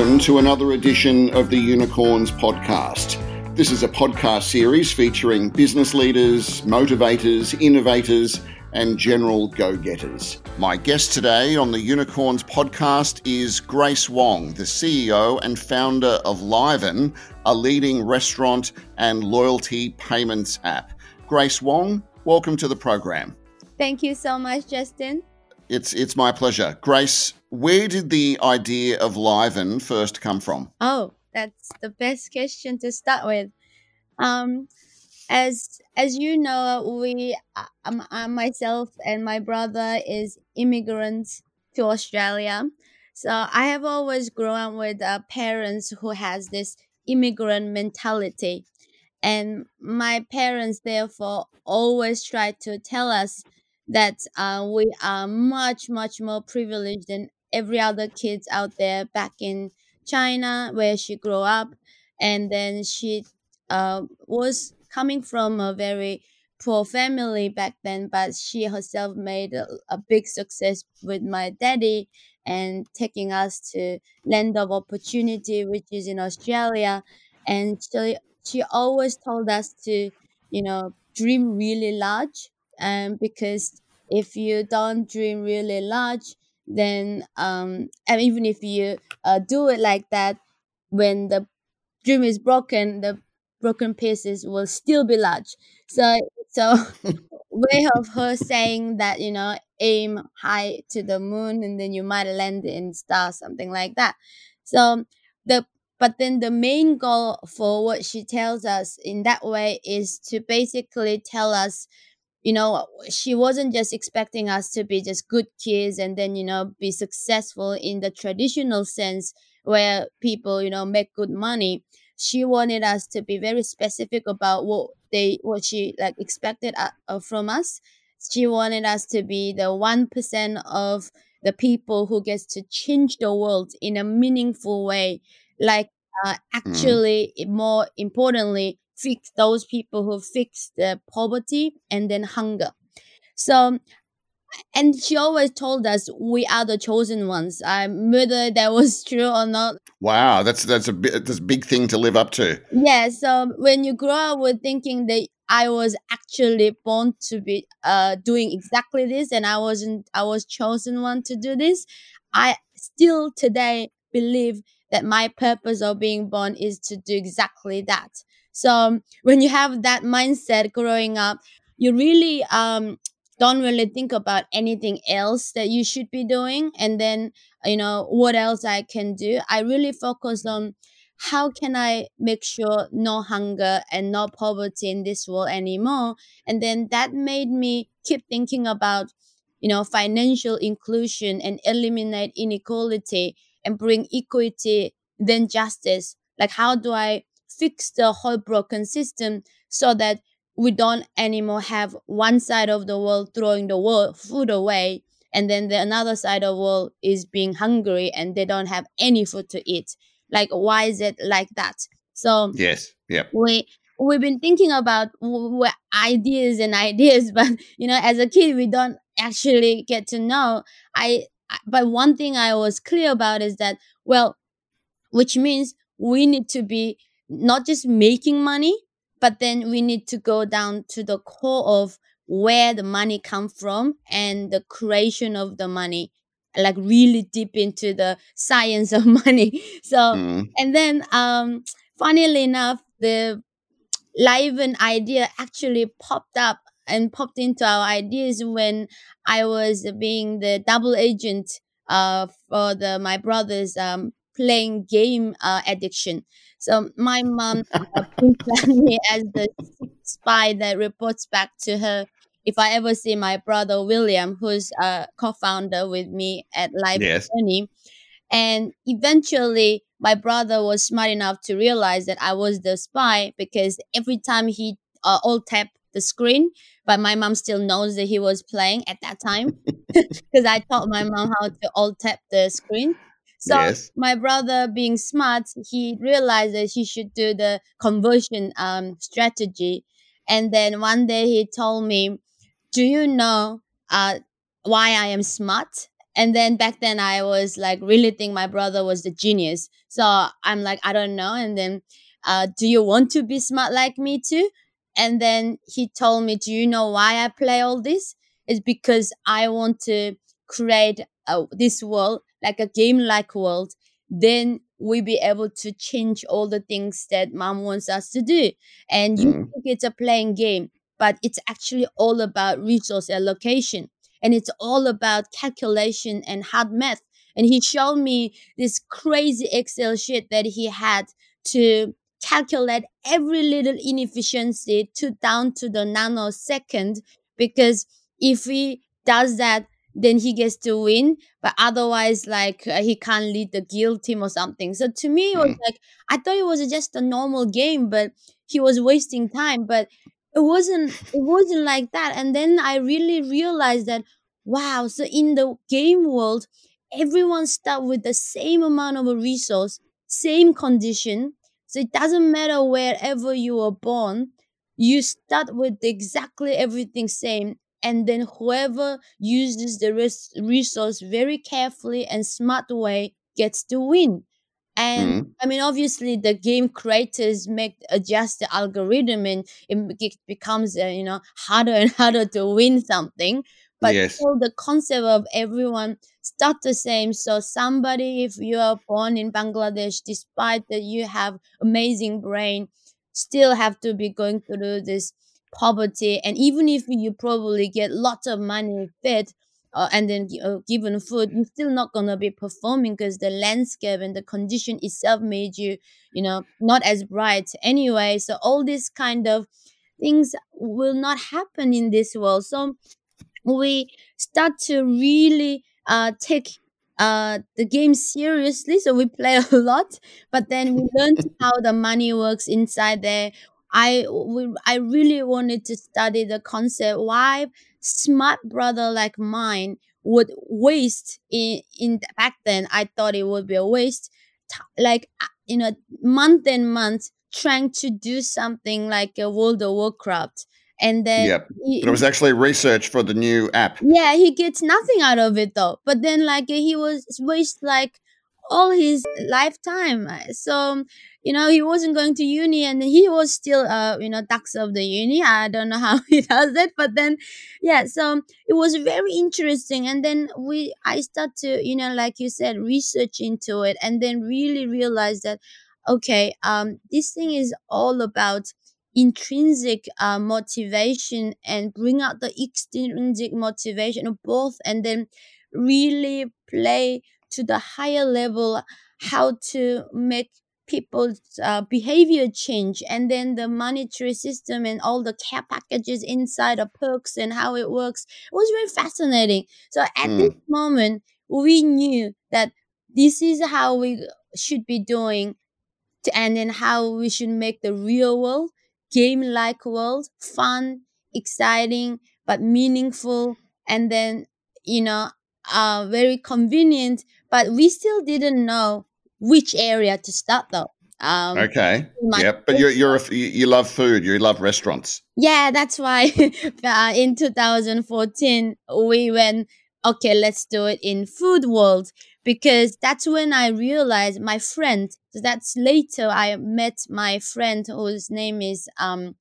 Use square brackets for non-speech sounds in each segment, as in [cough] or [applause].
Welcome to another edition of the Unicorns Podcast. This is a podcast series featuring business leaders, motivators, innovators, and general go getters. My guest today on the Unicorns podcast is Grace Wong, the CEO and founder of Liven, a leading restaurant and loyalty payments app. Grace Wong, welcome to the program. Thank you so much, Justin. It's it's my pleasure. Grace, where did the idea of Liven first come from? Oh, that's the best question to start with. Um, as as you know, we um, I, myself and my brother is immigrants to Australia. So I have always grown up with uh, parents who has this immigrant mentality, and my parents therefore always try to tell us that uh, we are much much more privileged than every other kids out there back in China where she grew up. And then she uh, was coming from a very poor family back then but she herself made a, a big success with my daddy and taking us to land of opportunity which is in Australia. And she, she always told us to you know dream really large. Um, because if you don't dream really large, then um, and even if you uh, do it like that, when the dream is broken, the broken pieces will still be large. So, so [laughs] way of her saying that you know aim high to the moon and then you might land in stars, something like that. So the but then the main goal for what she tells us in that way is to basically tell us you know she wasn't just expecting us to be just good kids and then you know be successful in the traditional sense where people you know make good money she wanted us to be very specific about what they what she like expected uh, from us she wanted us to be the 1% of the people who gets to change the world in a meaningful way like uh, mm. actually mm. more importantly fix those people who fix the poverty and then hunger. So, and she always told us we are the chosen ones. Um, whether that was [laughs] true or not. Wow, that's that's a that's a big thing to live up to. Yeah. So when you grow up with thinking that I was actually born to be uh doing exactly this, and I wasn't, I was chosen one to do this. I still today believe that my purpose of being born is to do exactly that. So um, when you have that mindset growing up, you really um, don't really think about anything else that you should be doing. And then, you know, what else I can do. I really focus on how can I make sure no hunger and no poverty in this world anymore? And then that made me keep thinking about, you know, financial inclusion and eliminate inequality and bring equity, then justice. Like, how do I fix the whole broken system so that we don't anymore have one side of the world throwing the world food away and then the another side of the world is being hungry and they don't have any food to eat. Like why is it like that? So yes yeah. we we've been thinking about w- ideas and ideas [laughs] but you know as a kid we don't actually get to know. I but one thing i was clear about is that well which means we need to be not just making money, but then we need to go down to the core of where the money come from and the creation of the money like really deep into the science [laughs] of money so mm. and then um funnily enough the live Liven idea actually popped up and popped into our ideas when i was being the double agent uh for the my brother's um playing game uh, addiction so my mom uh, me as the spy that reports back to her if I ever see my brother William, who's a co-founder with me at Live yes. Journey. And eventually, my brother was smart enough to realize that I was the spy because every time he uh, all tap the screen, but my mom still knows that he was playing at that time [laughs] because I taught my mom how to all tap the screen. So yes. my brother, being smart, he realized that he should do the conversion um, strategy. And then one day he told me, "Do you know uh, why I am smart?" and then back then I was like really think my brother was the genius. So I'm like, I don't know. And then, uh, do you want to be smart like me too? And then he told me, do you know why I play all this? It's because I want to create a, this world, like a game like world. Then we'll be able to change all the things that mom wants us to do. And you mm. think it's a playing game, but it's actually all about resource allocation and it's all about calculation and hard math. And he showed me this crazy Excel sheet that he had to calculate every little inefficiency to down to the nanosecond. Because if he does that, then he gets to win. But otherwise, like uh, he can't lead the guild team or something. So to me, it was mm. like I thought it was just a normal game, but he was wasting time. But it wasn't it wasn't like that and then i really realized that wow so in the game world everyone start with the same amount of a resource same condition so it doesn't matter wherever you were born you start with exactly everything same and then whoever uses the res- resource very carefully and smart way gets to win and mm-hmm. I mean, obviously, the game creators make adjust the algorithm, and it becomes uh, you know harder and [laughs] harder to win something. But yes. so the concept of everyone start the same. So somebody, if you are born in Bangladesh, despite that you have amazing brain, still have to be going through this poverty. And even if you probably get lots of money fed, uh, and then uh, given food, you're still not gonna be performing because the landscape and the condition itself made you, you know, not as bright anyway. So all these kind of things will not happen in this world. So we start to really uh, take uh, the game seriously. So we play [laughs] a lot, but then we learned how the money works inside there. I we, I really wanted to study the concept why smart brother like mine would waste in in back then i thought it would be a waste like uh, you know month and month trying to do something like a world of warcraft. And then yeah it was actually research for the new app. Yeah he gets nothing out of it though. But then like he was waste like all his lifetime so you know, he wasn't going to uni and he was still, uh, you know, ducks of the uni. I don't know [laughs] how he does it, but then, yeah, so it was very interesting. And then we, I start to, you know, like you said, research into it and then really realize that, okay, um, this thing is all about intrinsic uh, motivation and bring out the extrinsic motivation of both and then really play to the higher level how to make people's uh, behavior change and then the monetary system and all the care packages inside the perks and how it works it was very fascinating so at mm. this moment we knew that this is how we should be doing to, and then how we should make the real world game like world fun exciting but meaningful and then you know uh very convenient but we still didn't know which area to start though. Um, okay. Yeah, but you're you're a, you love food. You love restaurants. Yeah, that's why [laughs] uh, in 2014 we went. Okay, let's do it in food world because that's when I realized my friend. That's later I met my friend whose name is um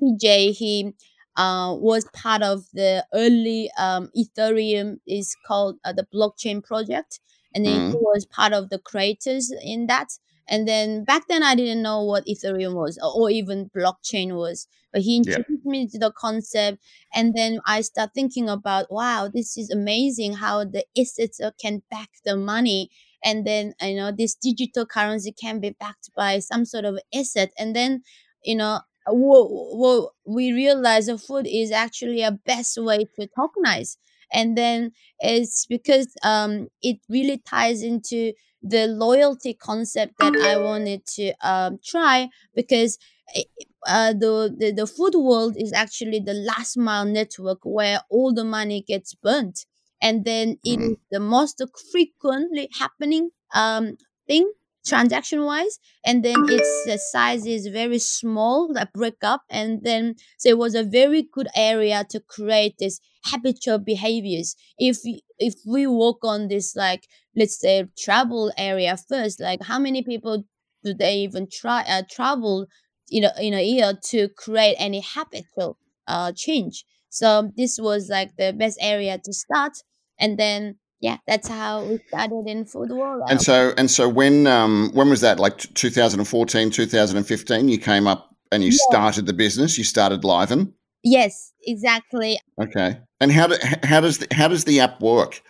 TJ. He uh, was part of the early um, Ethereum is called uh, the blockchain project and then mm. he was part of the creators in that. And then back then I didn't know what Ethereum was or, even blockchain was, but he introduced yeah. me to the concept. And then I start thinking about, wow, this is amazing how the assets can back the money. And then, you know, this digital currency can be backed by some sort of asset. And then, you know, well, well, we realize the food is actually a best way to tokenize and then it's because um, it really ties into the loyalty concept that I wanted to um, try because eh, uh, the, the the food world is actually the last mile network where all the money gets burnt, and then it mm. is the most frequently happening um, thing. Transaction wise and then its the size is very small that break up and then so it was a very good area to create this habitual behaviors. If if we work on this like let's say travel area first like how many people do they even try uh, travel in a, in a year to create any habitual uh, change? So this was like the best area to start and then yeah, that's how we started in food world. And so and so when um when was that? Like 2014, 2015, you came up and you yeah. started the business. You started Liven. Yes, exactly. Okay. And how do, how does the, how does the app work?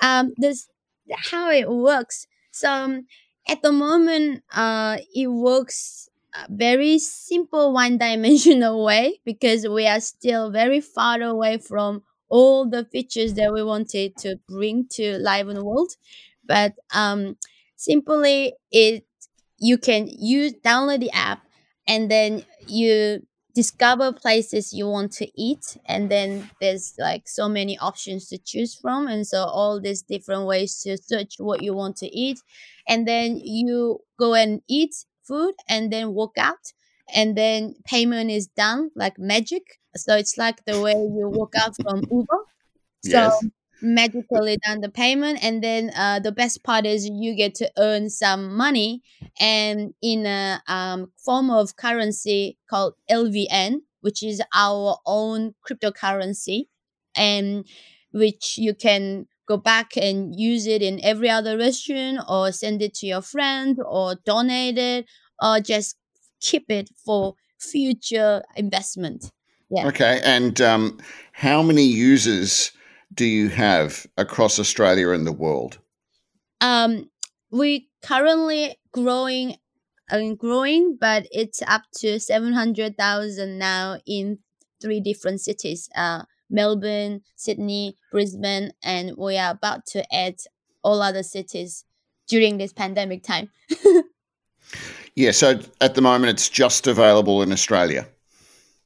Um, this how it works. So um, at the moment, uh, it works a very simple one dimensional [laughs] way because we are still very far away from all the features that we wanted to bring to live in the World. But um, simply, it you can use download the app and then you discover places you want to eat and then there's like so many options to choose from and so all these different ways to search what you want to eat and then you go and eat food and then walk out and then payment is done like magic so it's like the way you walk out from Uber. So yes. magically done the payment, and then uh, the best part is you get to earn some money, and in a um, form of currency called LVN, which is our own cryptocurrency, and which you can go back and use it in every other restaurant or send it to your friend or donate it or just keep it for future investment. Yeah. Okay. And um, how many users do you have across Australia and the world? Um, we currently growing and growing, but it's up to seven hundred thousand now in three different cities: uh, Melbourne, Sydney, Brisbane, and we are about to add all other cities during this pandemic time. [laughs] yeah. So at the moment, it's just available in Australia.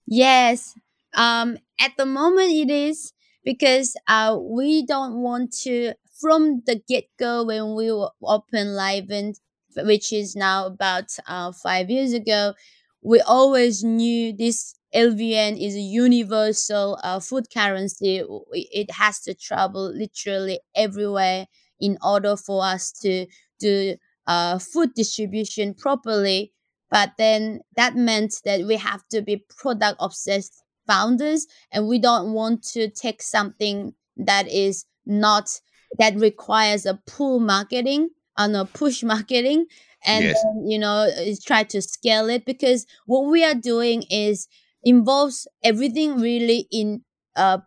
Yes. Um, at the moment, it is because uh, we don't want to, from the get go, when we open Liven, which is now about uh, five years ago, we always knew this LVN is a universal uh, food currency. It has to travel literally everywhere in order for us to do uh, food distribution properly but then that meant that we have to be product obsessed founders and we don't want to take something that is not that requires a pull marketing and a push marketing and yes. then, you know try to scale it because what we are doing is involves everything really in uh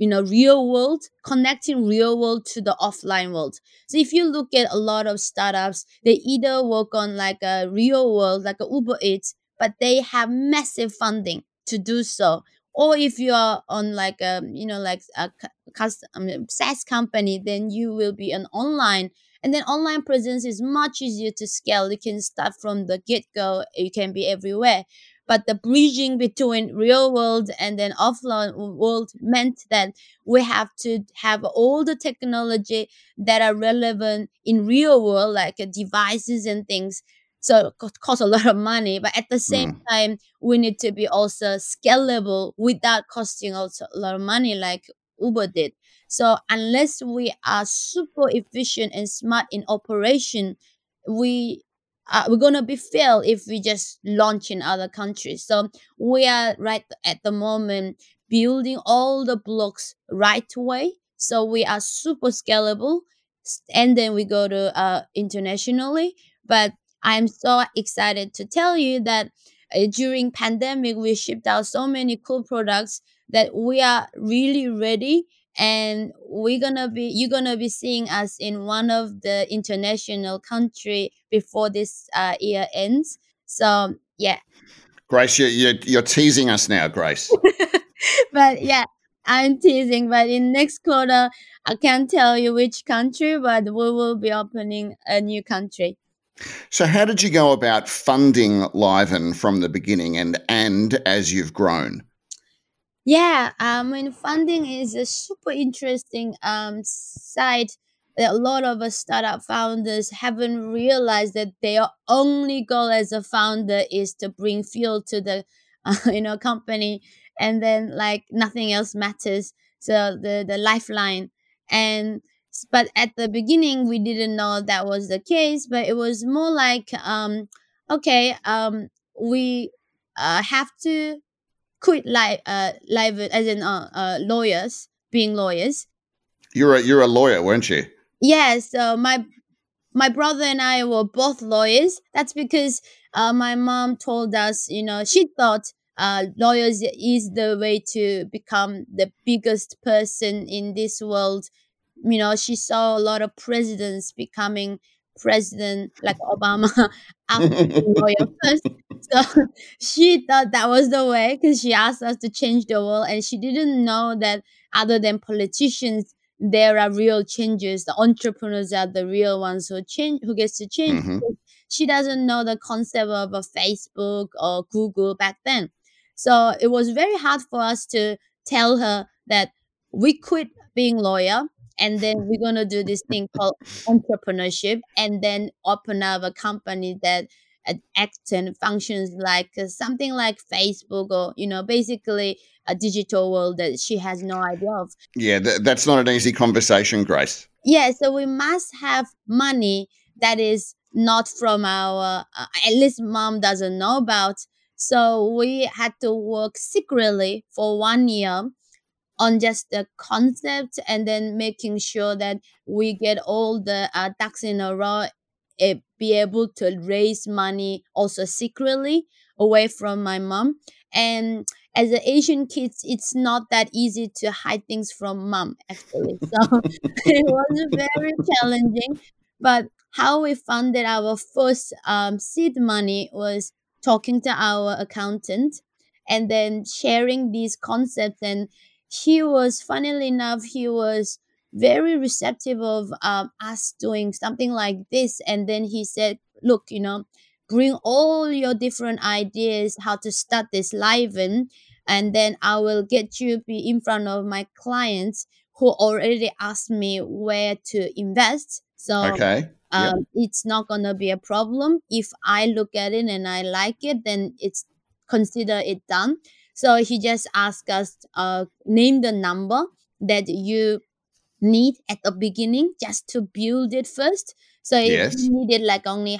you know real world connecting real world to the offline world so if you look at a lot of startups they either work on like a real world like a uber eats but they have massive funding to do so or if you are on like a you know like a custom SaaS company, then you will be an online. And then online presence is much easier to scale. You can start from the get go. You can be everywhere but the bridging between real world and then offline world meant that we have to have all the technology that are relevant in real world like uh, devices and things so it costs a lot of money but at the same mm. time we need to be also scalable without costing also a lot of money like uber did so unless we are super efficient and smart in operation we uh, we're gonna be fail if we just launch in other countries. So we are right at the moment building all the blocks right away. So we are super scalable, and then we go to uh, internationally. But I'm so excited to tell you that uh, during pandemic we shipped out so many cool products that we are really ready and we're gonna be you're gonna be seeing us in one of the international country before this uh, year ends. So yeah. Grace you're, you're, you're teasing us now grace. [laughs] But yeah i'm teasing. But in next quarter i can't tell you which country but we will be opening a new country. So how did you go about funding liven from the beginning and and as you've grown yeah, I mean, funding is a super interesting um side that a lot of us startup founders haven't realized that their only goal as a founder is to bring fuel to the uh, [laughs] you know company and then like nothing else matters so the the lifeline. And but at the beginning we didn't know that was the case but it was more like um okay um we uh, have to quit life uh live as in uh, uh lawyers being lawyers. You're a you're a lawyer weren't you? Yeah so my my brother and i were both lawyers. That's because uh, my mom told us you know she thought uh, lawyers is the way to become the biggest person in this world. You know she saw a lot of presidents becoming president like obama [laughs] after lawyer. [laughs] First [laughs] so she thought that was the way because she asked us to change the world and she didn't know that other than politicians there are real changes. The entrepreneurs are the real ones who change who gets to change. Mm-hmm. she doesn't know the concept of a facebook or google back then. So it was very hard for us to tell her that we quit being lawyer and then we're going to do this thing called [laughs] entrepreneurship and then open up a company that acts and functions like uh, something like facebook or you know basically a digital world that she has no idea of. Yeah th- that's not an easy conversation grace. Yeah so we must have money that is not from our uh, at least mom doesn't know about. So we had to work secretly for one year on just the concept and then making sure that we get all the uh, ducks in a row uh, be able to raise money also secretly away from my mom. And as an asian kids it's not that easy to hide things from mom actually. So [laughs] it was very challenging. But how we funded our first um, seed money was talking to our accountant and then sharing these concepts. And he was funnily enough he was very receptive of um, us doing something like this. And then he said look you know bring all your different ideas how to start this Liven and then i will get you be in front of my clients who already asked me where to invest. So okay. Um, yep. it's not gonna be a problem. If i look at it and i like it then it's consider it done. So he just asked us uh name the number that you need at the beginning just to build it first. So yes. it needed like only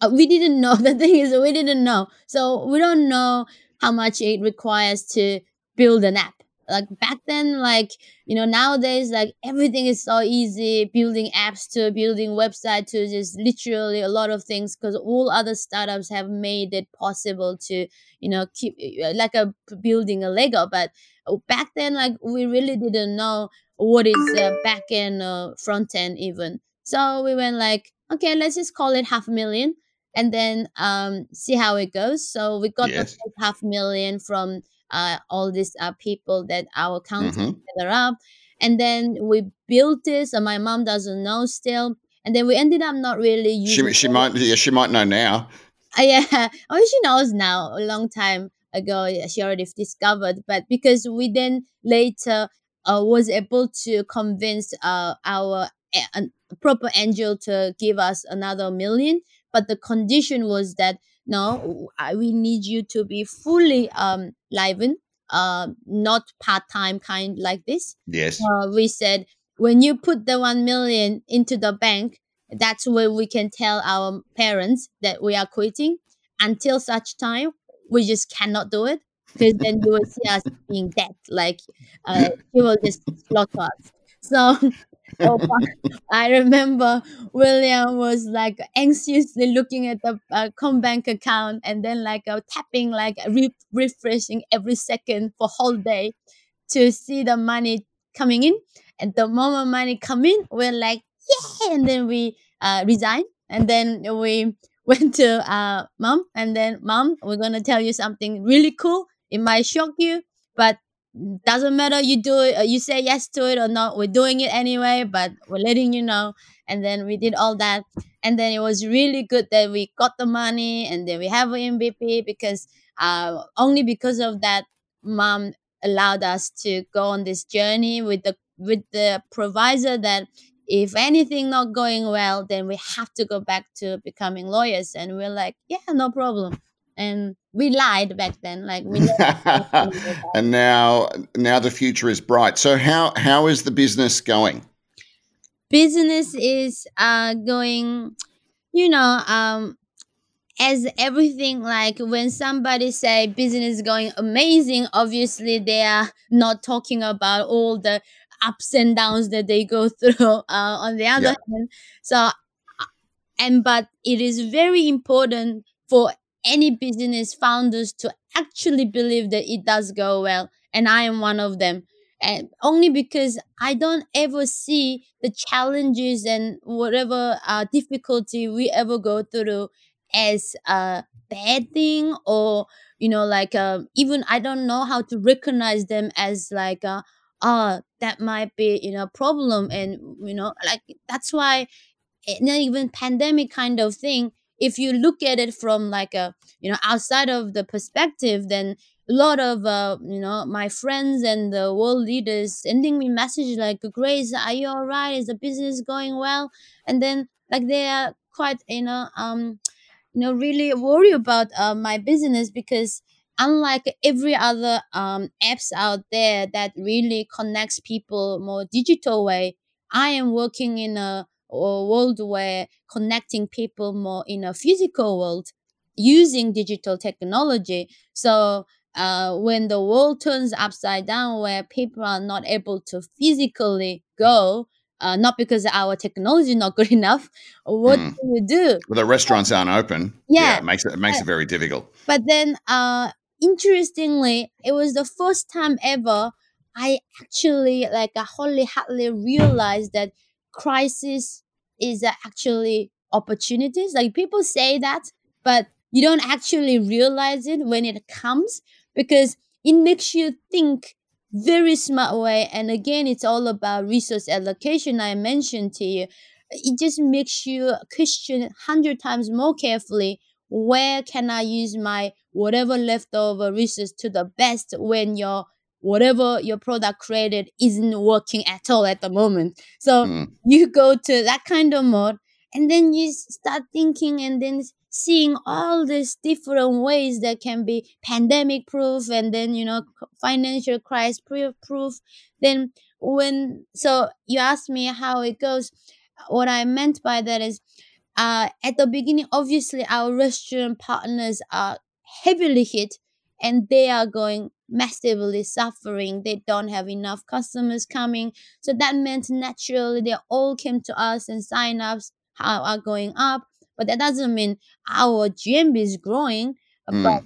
uh, we didn't know. [laughs] The thing is we didn't know. So we don't know how much it requires to build an app. Like back then like you know nowadays like everything is so easy building apps to building website to just literally a lot of things because all other startups have made it possible to you know keep like a building a lego. But uh, back then like we really didn't know what is the back end or front end even so we went like okay let's just call it half a million and then um see how it goes so we got yes. the half million from uh, all these uh, people that our accountant mm-hmm. up. And then we built this, and my mom doesn't know still. And then we ended up not really using. She, she might, yeah, she might know now. Uh, yeah, [laughs] oh, she knows now. A long time ago, she already discovered. But because we then later uh, was able to convince uh, our uh, proper angel to give us another million, but the condition was that no we need you to be fully um liven uh not part-time kind like this. Yes. Uh, we said when you put the 1 million into the bank that's where we can tell our parents that we are quitting. Until such time we just cannot do it because then you will see us being dead like uh, he will just slaughter us so [laughs] oh, [laughs] I remember William was like anxiously looking at the uh, CommBank account and then like uh, tapping, like re- refreshing every second for whole day to see the money coming in. And the moment money come in, we're like, yeah, and then we uh, resign. And then we [laughs] went to uh, mom, and then mom, we're gonna tell you something really cool. It might shock you, but doesn't matter you do it uh, you say yes to it or not we're doing it anyway but we're letting you know and then we did all that and then it was really good that we got the money and then we have an mvp because uh, only because of that mom allowed us to go on this journey with the with the provisor that if anything not going well then we have to go back to becoming lawyers and we're like yeah no problem and we lied back then like we [laughs] and now now the future is bright. So how how is the business going? Business is uh going you know um as everything like when somebody say business is going amazing obviously they are not talking about all the ups and downs that they go [laughs] through uh, on the other yeah. hand. So uh, and but it is very important for any business founders to actually believe that it does go well and i am one of them. And only because i don't ever see the challenges and whatever uh, difficulty we ever go through as a bad thing or you know like uh, even i don't know how to recognize them as like uh that might be you know problem and you know like that's why eh, not even pandemic kind of thing if you look at it from like a you know outside of the perspective then a lot of uh, you know my friends and the world leaders sending me message like grace are you all right? Is the business going well? And then like they are quite you know um you know really worry about uh, my business because unlike every other um, apps out there that really connects people more digital way i am working in a, a world where connecting people more in a physical world using digital technology so uh, when the world turns upside down where people are not able to physically go uh, not because our technology is not good [laughs] enough. What mm. do you do? Well, the restaurants aren't open. Yeah, yeah it makes it, it makes it very difficult. But then, uh, interestingly, it was the first time ever I actually like I wholly hardly realized that crisis is actually opportunities. Like people say that, but you don't actually realize it when it comes because it makes you think very smart way. And again, it's all about resource allocation. I mentioned to you. It just makes you question hundred times more carefully. Where can I use my whatever leftover resource to the best when your whatever your product created isn't working at all at the moment? So mm. you go to that kind of mode, and then you start thinking, and then seeing all these different ways that can be pandemic proof and then you know financial crisis proof then when so you asked me how it goes what i meant by that is uh at the beginning obviously our restaurant partners are heavily hit and they are going massively suffering they don't have enough customers coming so that meant naturally they all came to us and sign ups are going up but that doesn't mean our GMV is growing. Mm. But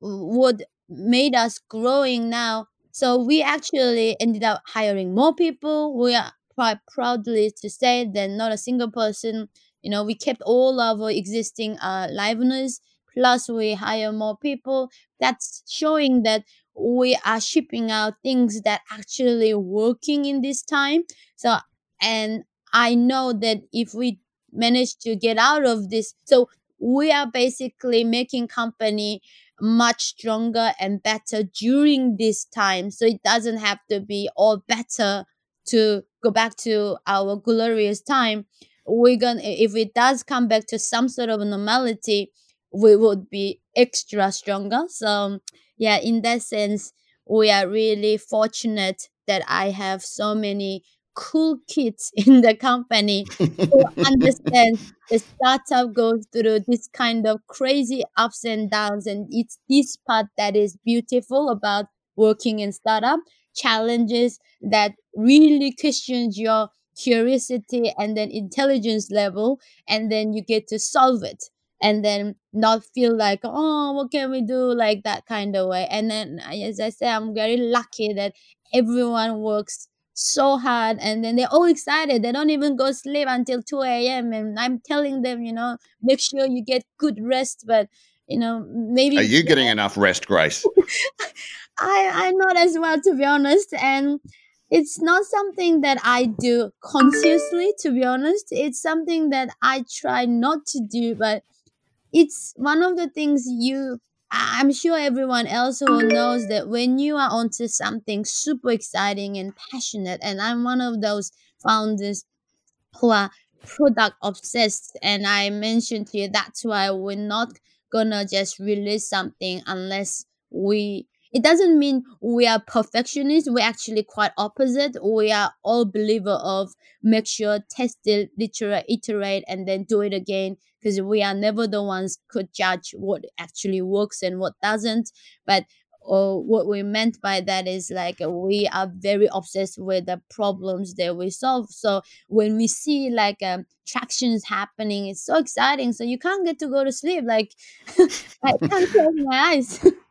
what made us growing now? So we actually ended up hiring more people. We are quite proudly to say that not a single person. You know, we kept all our existing uh, liveners. Plus, we hire more people. That's showing that we are shipping out things that actually working in this time. So, and I know that if we manage to get out of this. So we are basically making company much stronger and better during this time. So it doesn't have to be all better to go back to our glorious time. We're gonna if it does come back to some sort of normality, we would be extra stronger. So yeah, in that sense, we are really fortunate that I have so many cool kids [laughs] in the company who understand [laughs] the startup goes through this kind of crazy ups and downs and it's this part that is beautiful about working in startup challenges that really questions your curiosity and then intelligence level and then you get to solve it and then not feel like oh what can we do? like that kind of way and then as i say i'm very lucky that everyone works so hard and then they're all excited. They don't even go sleep until 2 a.m and i'm telling them you know make sure you get good rest but you know maybe are you getting enough rest grace? [laughs] I i'm not as well to be honest and it's not something that i do consciously to be honest. It's something that i try not to do but it's one of the things you I'm sure everyone else who knows that when you are onto something super exciting and passionate, and I'm one of those founders who are product obsessed and i mentioned to you that's why we're not gonna just release something unless we it doesn't mean we are perfectionists we're actually quite opposite. We are all believer of make sure test it literally iterate and then do it again because we are never the ones could judge what actually works and what doesn't. But or what we meant by that is like we are very obsessed with the problems that we solve. So when we see like um, tractions happening it's so exciting so you can't get to go to sleep like [laughs] i can't close my eyes [laughs]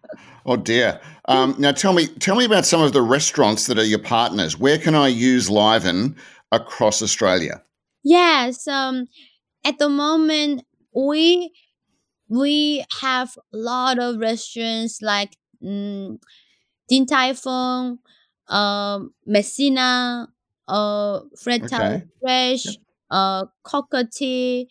oh dear um, now tell me tell me about some of the restaurants that are your partners where can i use liven across australia yes um at the moment we we have a lot of restaurants like mm, Din Tai Fung, um, Messina, uh, Fred okay. Fresh, yep. uh, Cockatoo,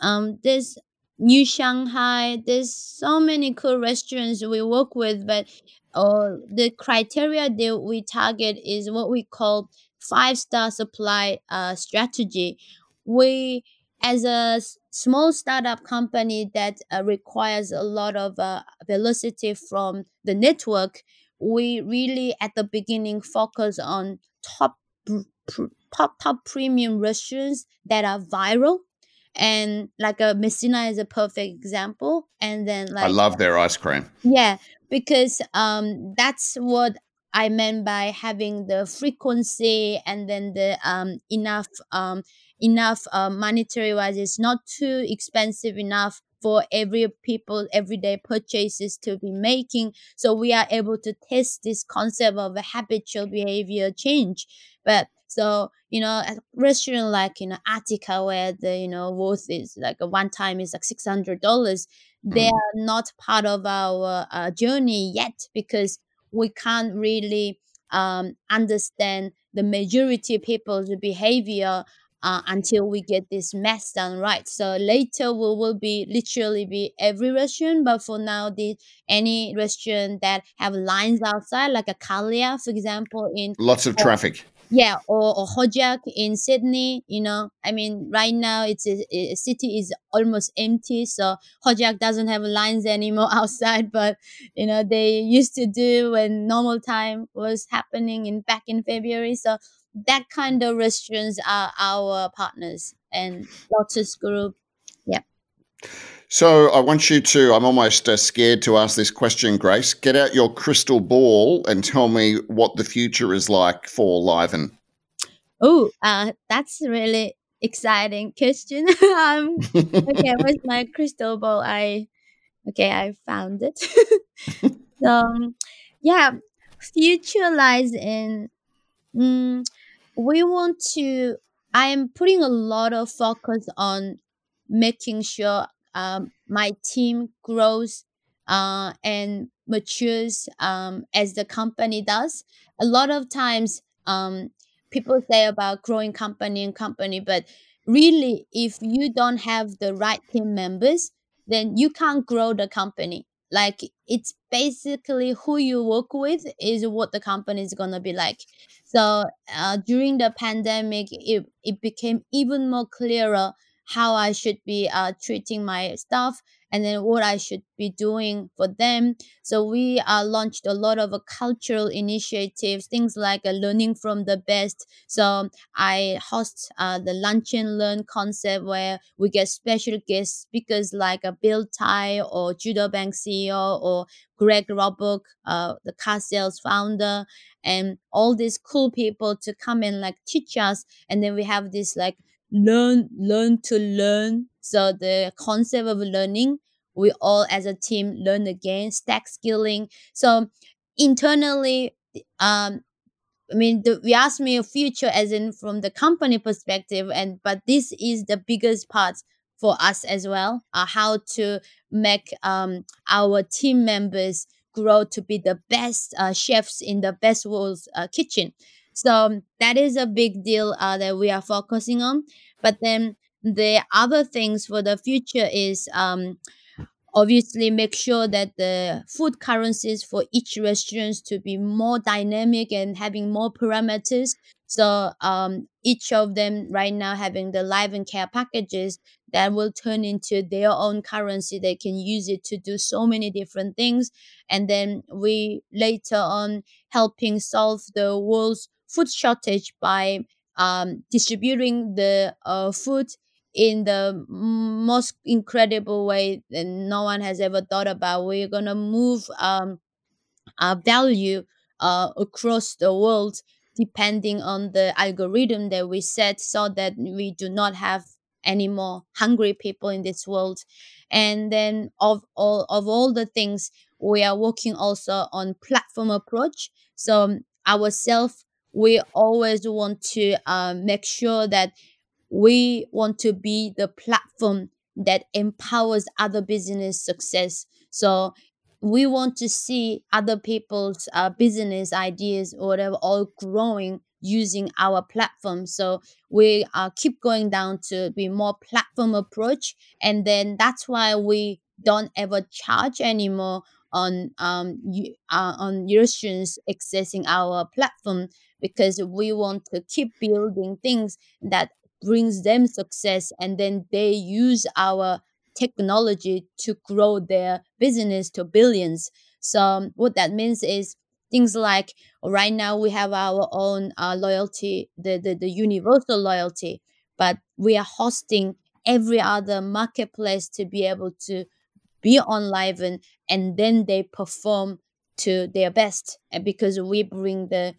um, there's New Shanghai. There's so many cool restaurants we work with, but uh, the criteria that we target is what we call five star supply uh, strategy. We as a small startup company that uh, requires a lot of uh, velocity from the network, we really at the beginning focus on top top top premium restaurants that are viral and like a Messina is a perfect example. And then like I love their ice cream. Yeah, because um that's what I meant by having the frequency and then the um enough um enough uh, monetary wise it's not too expensive enough for every people everyday purchases to be making so we are able to test this concept of a habitual behavior change but so you know a restaurant like you know attica where the you know worth is like a one time is like six hundred dollars they mm. are not part of our uh, journey yet because we can't really um, understand the majority of people's behavior uh, until we get this mess done right. So later we will be literally be every restaurant, but for now, the any restaurant that have lines outside, like a Calia, for example, in lots of traffic. Yeah, or, or Ho Jiak in Sydney, you know, I mean, right now it's a, a city is almost empty, so Ho Jiak doesn't have lines anymore [laughs] outside, but you know they used to do when normal time was happening in back in February. So that kind of restaurants are our partners and Lotus Group. So I want you to, I'm almost uh, scared to ask this question, Grace. Get out your crystal ball and tell me what the future is like for Liven. Oh, uh, that's a really exciting question. [laughs] um, okay, [laughs] with my crystal ball, I, okay, I found it. [laughs] so, um, yeah, future lies in, mm, we want to i am putting a lot of focus on making sure um, my team grows uh, and matures um, as the company does. A lot of times um, people say about growing company and company but really if you don't have the right team members then you can't grow the company. Like it's basically who you work with is what the company is to be like. So uh, during the pandemic it, it became even more clearer how i should be uh, treating my staff and then what I should be doing for them. So we uh, launched a lot of uh, cultural initiatives, things like uh, learning from the best. So I host uh, the lunch and learn concept where we get special guest speakers like uh, Bill Tai or Judo Bank CEO or Greg Roebuck, uh, the car sales founder, and all these cool people to come and like teach us. And then we have this like learn learn to learn so the concept of learning we all as a team learn again stack skilling so internally um I mean, the, we asked me a future as in from the company perspective, and but this is the biggest part for us as well. Uh, how to make um our team members grow to be the best uh, chefs in the best world's uh, kitchen. So that is a big deal uh, that we are focusing on. But then the other things for the future is um, obviously make sure that the food currencies for each restaurants to be more dynamic and having more parameters. So um, each of them right now having the Liven care packages that will turn into their own currency. They can use it to do so many different things. And then we later on helping solve the world's food shortage by um, distributing the uh, food in the most incredible way that no one has ever thought about. We're gonna move um, our value uh, across the world depending on the algorithm that we set so that we do not have any more hungry people in this world and then of all of all the things we are working also on platform approach so ourselves we always want to uh, make sure that we want to be the platform that empowers other business success. So we want to see other people's uh, business ideas or whatever all growing using our platform. So we uh, keep going down to be more platform approach and then that's why we don't ever charge anymore on um uh, on Eurasians accessing our platform because we want to keep building things that brings them success and then they use our technology to grow their business to billions. So um, what that means is things like right now we have our own uh, loyalty the, the the universal loyalty but we are hosting every other marketplace to be able to be on live and, and then they perform to their best because we bring the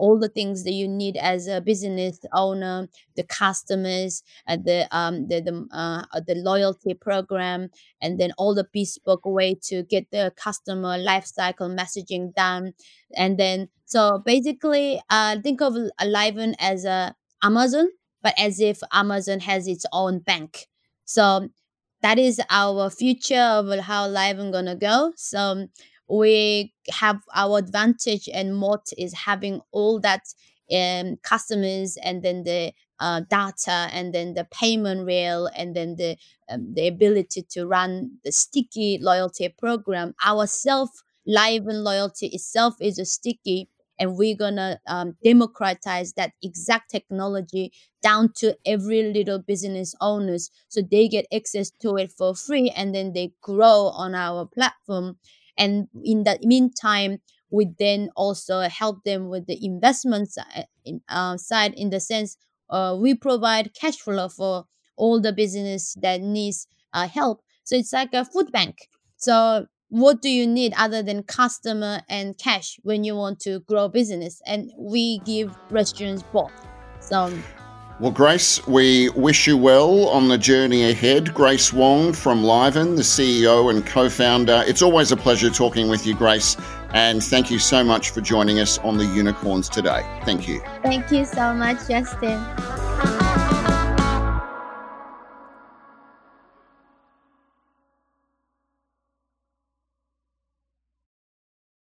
all the things that you need as a business owner, the customers, uh, the um the the uh, the loyalty program, and then all the bespoke way to get the customer life cycle messaging done, and then so basically, uh, think of Liven as a Amazon, but as if Amazon has its own bank. So that is our future of how Liven gonna go. So we have our advantage and moat is having all that um, customers and then the uh, data and then the payment rail and then the um, the ability to run the sticky loyalty program. Our self Liven loyalty itself is a sticky and we're gonna um, democratize that exact technology down to every little business owners so they get access to it for free and then they grow on our platform and in the meantime we then also help them with the investment side in, uh, side in the sense uh, we provide cash flow for all the business that needs uh, help. So it's like a food bank. So what do you need other than customer and cash when you want to grow business? And we give restaurants both. So well, Grace, we wish you well on the journey ahead. Grace Wong from Liven, the CEO and co founder. It's always a pleasure talking with you, Grace, and thank you so much for joining us on the Unicorns today. Thank you. Thank you so much, Justin.